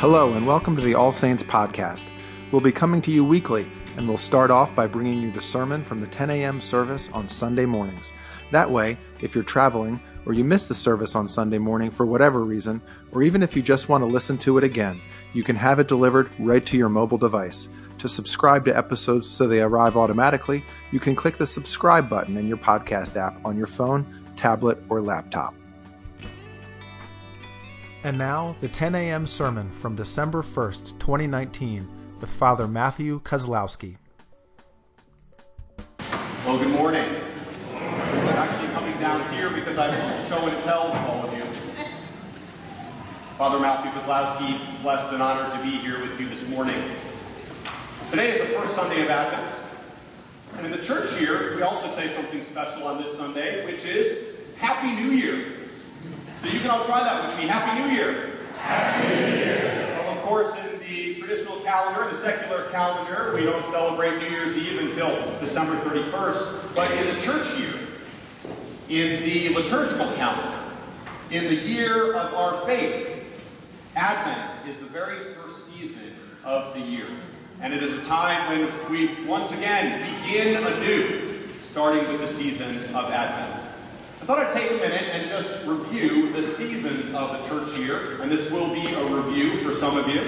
Hello, and welcome to the All Saints Podcast. We'll be coming to you weekly, and we'll start off by bringing you the sermon from the 10 a.m. service on Sunday mornings. That way, if you're traveling, or you miss the service on Sunday morning for whatever reason, or even if you just want to listen to it again, you can have it delivered right to your mobile device. To subscribe to episodes so they arrive automatically, you can click the subscribe button in your podcast app on your phone, tablet, or laptop. And now, the 10 a.m. sermon from December 1st, 2019, with Father Matthew Kozlowski. Well, good morning. I'm actually coming down here because I have show and tell with all of you. Father Matthew Kozlowski, blessed and honored to be here with you this morning. Today is the first Sunday of Advent. And in the church here, we also say something special on this Sunday, which is Happy New Year. So you can all try that with me. Happy New Year. Happy New Year. Well, of course, in the traditional calendar, the secular calendar, we don't celebrate New Year's Eve until December 31st. But in the church year, in the liturgical calendar, in the year of our faith, Advent is the very first season of the year. And it is a time when we once again begin anew, starting with the season of Advent. I thought I'd take a minute and just review the seasons of the church year, and this will be a review for some of you.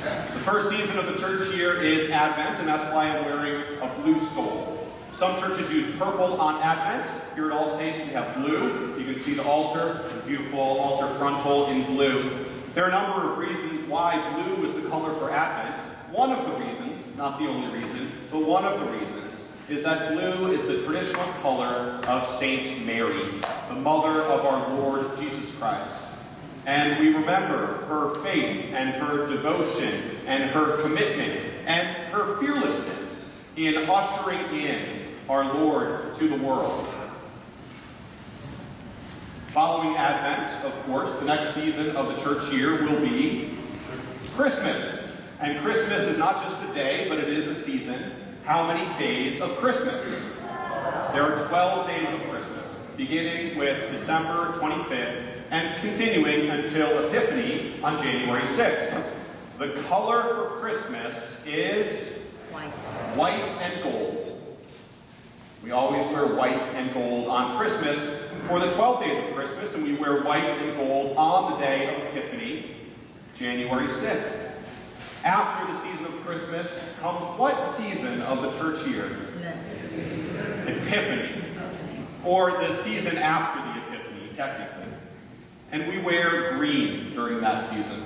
The first season of the church year is Advent, and that's why I'm wearing a blue stole. Some churches use purple on Advent. Here at All Saints, we have blue. You can see the altar, beautiful altar frontal in blue. There are a number of reasons why blue is the color for Advent. One of the reasons, not the only reason, but one of the reasons, is that blue is the traditional color of Saint Mary, the mother of our Lord Jesus Christ. And we remember her faith and her devotion and her commitment and her fearlessness in ushering in our Lord to the world. Following Advent, of course, the next season of the church year will be Christmas. And Christmas is not just a day, but it is a season. How many days of Christmas? There are 12 days of Christmas, beginning with December 25th and continuing until Epiphany on January 6th. The color for Christmas is White. white and gold. We always wear white and gold on Christmas for the 12 days of Christmas, and we wear white and gold on the day of Epiphany, January 6th. After the season of Christmas comes what season of the church year? Epiphany, or the season after the Epiphany, technically. And we wear green during that season.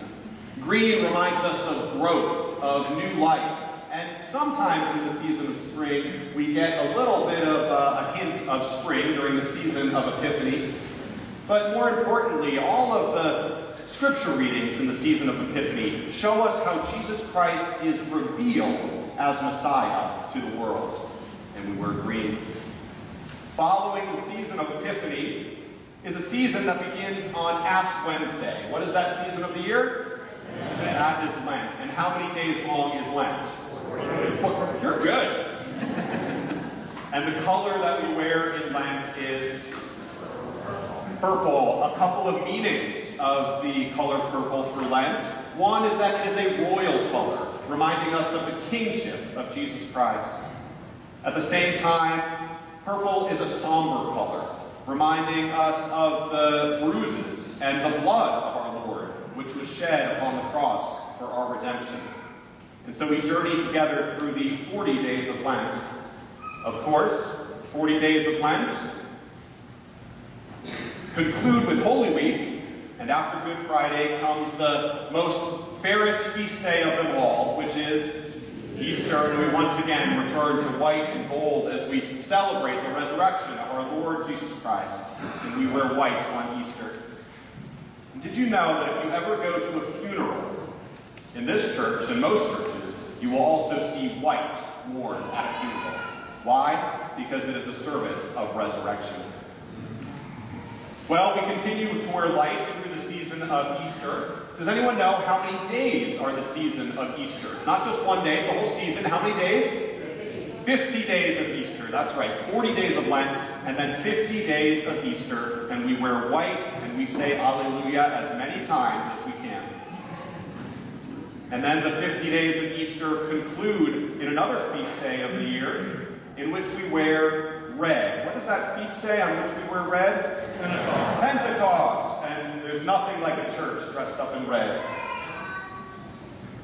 Green reminds us of growth, of new life. And sometimes in the season of spring, we get a little bit of uh, a hint of spring during the season of Epiphany. But more importantly, all of the scripture readings in the season of Epiphany show us how Jesus Christ is revealed as Messiah to the world. And we wear green. Following the season of Epiphany is a season that begins on Ash Wednesday. What is that season of the year? That is Lent. And how many days long is Lent? You're good. And the color that we wear in Lent is purple. A couple of meanings of the color purple for Lent. One is that it is a royal color, reminding us of the kingship of Jesus Christ. At the same time, purple is a somber color, reminding us of the bruises and the blood of our Lord, which was shed upon the cross for our redemption. And so we journey together through the 40 days of Lent. Of course, 40 days of Lent conclude with Holy Week, and after Good Friday comes the most fairest feast day of them all, which is Easter, and we once again return to white and gold as we celebrate the resurrection of our Lord Jesus Christ, and we wear white on Easter. And did you know that if you ever go to a funeral in this church and most churches, you will also see white worn at a funeral? Why? Because it is a service of resurrection. Well, we continue to wear light through the season of Easter. Does anyone know how many days are the season of Easter? It's not just one day, it's a whole season. How many days? 50 days of Easter. That's right. 40 days of Lent, and then 50 days of Easter. And we wear white and we say Alleluia as many times as we can. And then the 50 days of Easter conclude in another feast day of the year in which we wear red. What is that feast day on which we wear red? Pentecost. Pentecost. And there's nothing like a church dressed up in red.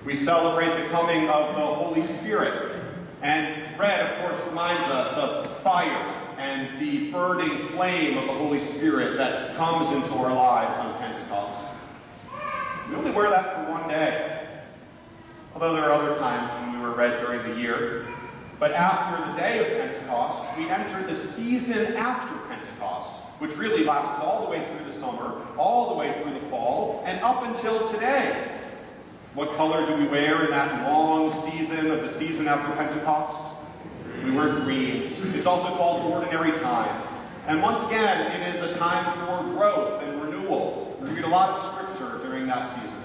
We celebrate the coming of the Holy Spirit. And red, of course, reminds us of fire and the burning flame of the Holy Spirit that comes into our lives on Pentecost. We only wear that for one day. Although there are other times when we wear red during the year. But after the day of Pentecost, we enter the season after Pentecost, which really lasts all the way through the summer, all the way through the fall, and up until today. What color do we wear in that long season of the season after Pentecost? We wear green. It's also called ordinary time. And once again, it is a time for growth and renewal. We read a lot of scripture during that season.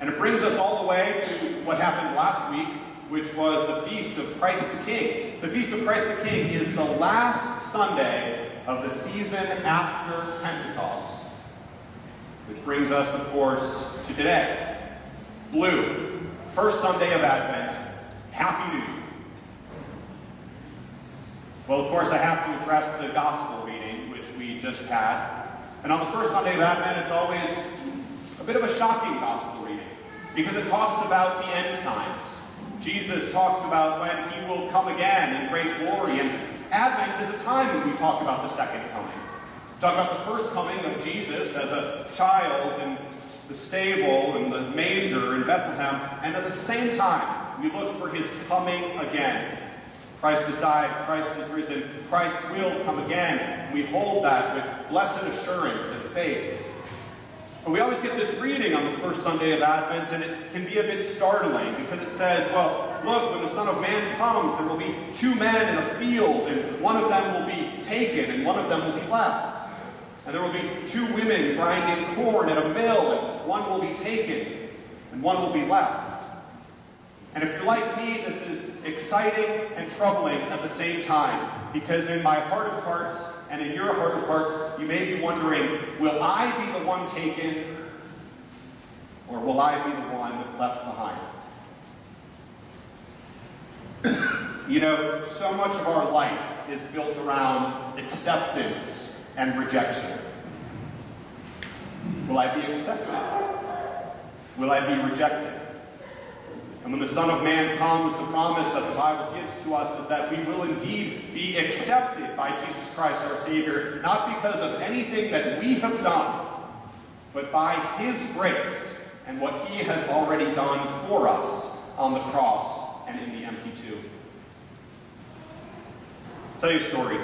And it brings us all the way to what happened last week, which was the Feast of Christ the King. The Feast of Christ the King is the last Sunday of the season after Pentecost. Which brings us, of course, to today. Blue, first Sunday of Advent. Happy New Year. Well, of course, I have to address the gospel reading, which we just had. And on the first Sunday of Advent, it's always a bit of a shocking gospel reading because it talks about the end times. Jesus talks about when he will come again in great glory, and Advent is a time when we talk about the second coming. We talk about the first coming of Jesus as a child in the stable and the manger in Bethlehem, and at the same time, we look for his coming again. Christ has died, Christ has risen, Christ will come again. We hold that with blessed assurance and faith. But we always get this reading on the first Sunday of Advent, and it can be a bit startling because it says, well, look, when the Son of Man comes, there will be two men in a field, and one of them will be taken, and one of them will be left. And there will be two women grinding corn at a mill, and one will be taken, and one will be left. And if you're like me, this is exciting and troubling at the same time. Because in my heart of hearts and in your heart of hearts, you may be wondering will I be the one taken or will I be the one left behind? you know, so much of our life is built around acceptance and rejection. Will I be accepted? Will I be rejected? And when the Son of Man comes, the promise that the Bible gives to us is that we will indeed be accepted by Jesus Christ our Savior, not because of anything that we have done, but by His grace and what He has already done for us on the cross and in the empty tomb. I'll tell you a story.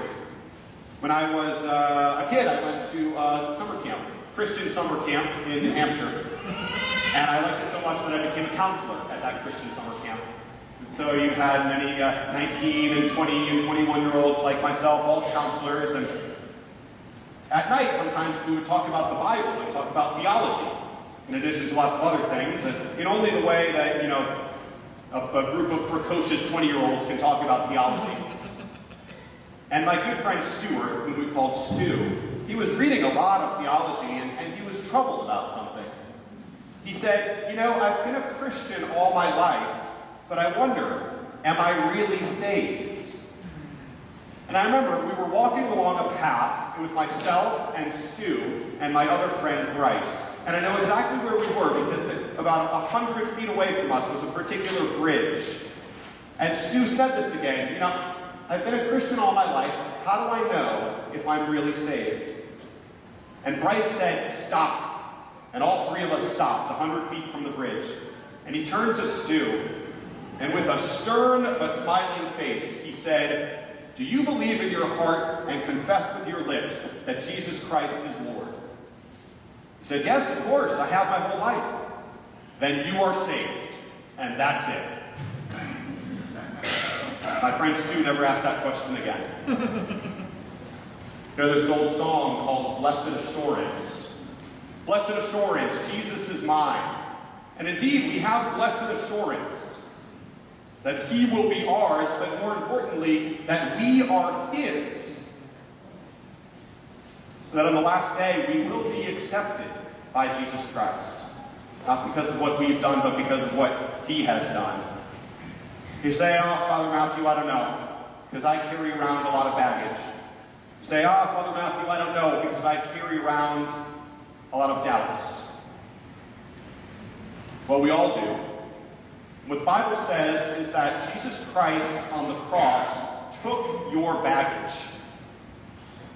When I was uh, a kid, I went to uh, summer camp, Christian summer camp in New Hampshire. And I liked it so much that I became a counselor at that Christian summer camp. And so you had many uh, 19 and 20 and 21 year olds like myself, all counselors. And at night, sometimes we would talk about the Bible and talk about theology, in addition to lots of other things, and in only the way that, you know, a, a group of precocious 20 year olds can talk about theology. And my good friend Stuart, whom we called Stu, he was reading a lot of theology and, and he was troubled about something. He said, You know, I've been a Christian all my life, but I wonder, am I really saved? And I remember we were walking along a path. It was myself and Stu and my other friend Bryce. And I know exactly where we were because about a hundred feet away from us was a particular bridge. And Stu said this again, you know, I've been a Christian all my life. How do I know if I'm really saved? And Bryce said, Stop. And all three of us stopped a hundred feet from the bridge. And he turned to Stu, and with a stern but smiling face, he said, Do you believe in your heart and confess with your lips that Jesus Christ is Lord? He said, Yes, of course, I have my whole life. Then you are saved, and that's it. My friend Stu never asked that question again. you know, there's an old song called Blessed Assurance. Blessed assurance, Jesus is mine. And indeed, we have blessed assurance that he will be ours, but more importantly, that we are his. So that on the last day, we will be accepted by Jesus Christ. Not because of what we've done, but because of what he has done. You say, oh, Father Matthew, I don't know, because I carry around a lot of baggage. You say, ah, oh, Father Matthew, I don't know, because I carry around a lot of doubts. Well, we all do. What the Bible says is that Jesus Christ on the cross took your baggage.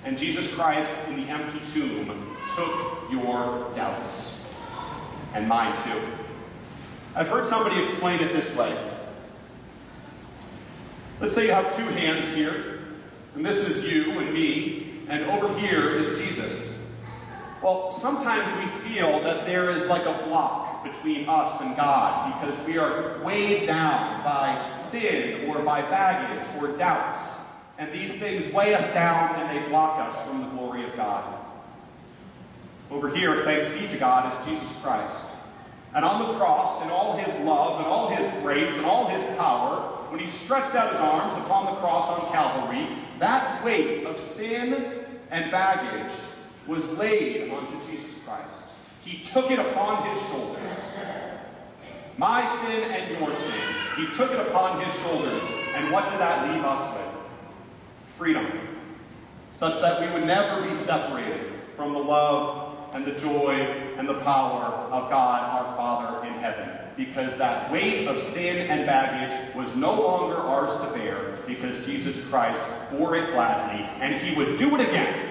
And Jesus Christ in the empty tomb took your doubts. And mine too. I've heard somebody explain it this way. Let's say you have two hands here, and this is you and me, and over here is Jesus. Well, sometimes we feel that there is like a block between us and God because we are weighed down by sin or by baggage or doubts. And these things weigh us down and they block us from the glory of God. Over here, thanks be to God, is Jesus Christ. And on the cross, in all his love and all his grace and all his power, when he stretched out his arms upon the cross on Calvary, that weight of sin and baggage was laid onto Jesus Christ. He took it upon his shoulders. My sin and your sin. He took it upon his shoulders. And what did that leave us with? Freedom. Such that we would never be separated from the love and the joy and the power of God our Father in heaven. Because that weight of sin and baggage was no longer ours to bear because Jesus Christ bore it gladly and he would do it again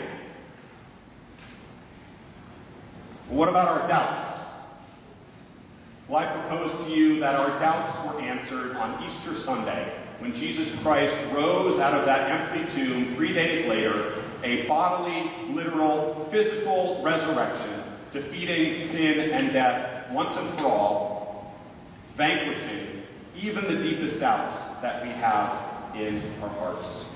what about our doubts? Well, I propose to you that our doubts were answered on Easter Sunday when Jesus Christ rose out of that empty tomb three days later, a bodily, literal, physical resurrection, defeating sin and death once and for all, vanquishing even the deepest doubts that we have in our hearts.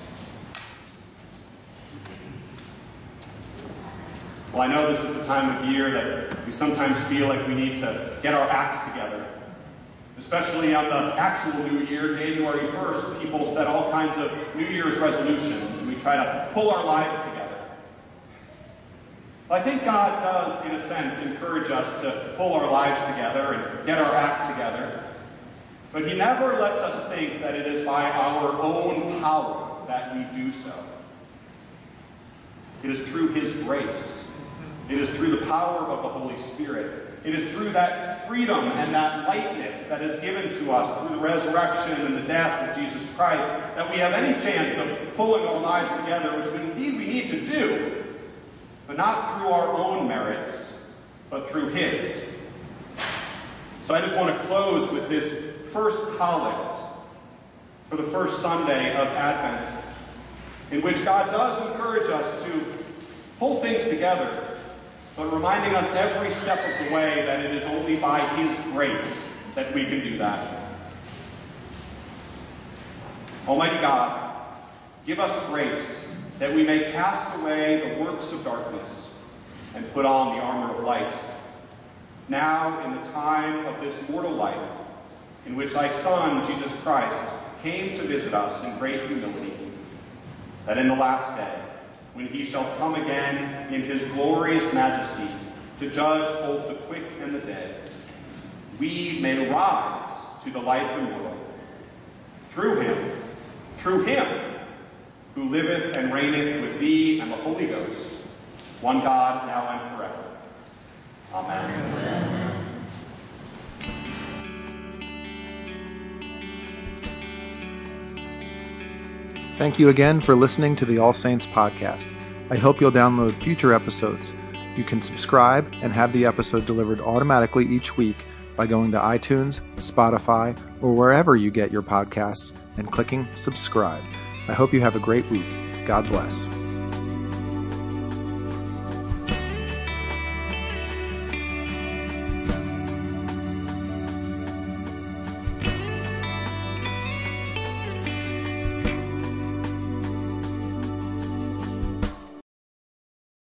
Well, I know this is the time of year that we sometimes feel like we need to get our acts together. Especially on the actual new year, January 1st, people set all kinds of New Year's resolutions, and we try to pull our lives together. Well, I think God does, in a sense, encourage us to pull our lives together and get our act together. But He never lets us think that it is by our own power that we do so. It is through His grace it is through the power of the Holy Spirit. It is through that freedom and that lightness that is given to us through the resurrection and the death of Jesus Christ that we have any chance of pulling our lives together, which indeed we need to do, but not through our own merits, but through His. So I just want to close with this first collect for the first Sunday of Advent, in which God does encourage us to pull things together but reminding us every step of the way that it is only by His grace that we can do that. Almighty God, give us grace that we may cast away the works of darkness and put on the armor of light. Now, in the time of this mortal life, in which thy Son, Jesus Christ, came to visit us in great humility, that in the last day, when he shall come again in his glorious majesty to judge both the quick and the dead, we may rise to the life immortal. Through him, through him, who liveth and reigneth with thee and the Holy Ghost, one God, now and forever. Amen. Amen. Thank you again for listening to the All Saints podcast. I hope you'll download future episodes. You can subscribe and have the episode delivered automatically each week by going to iTunes, Spotify, or wherever you get your podcasts and clicking subscribe. I hope you have a great week. God bless.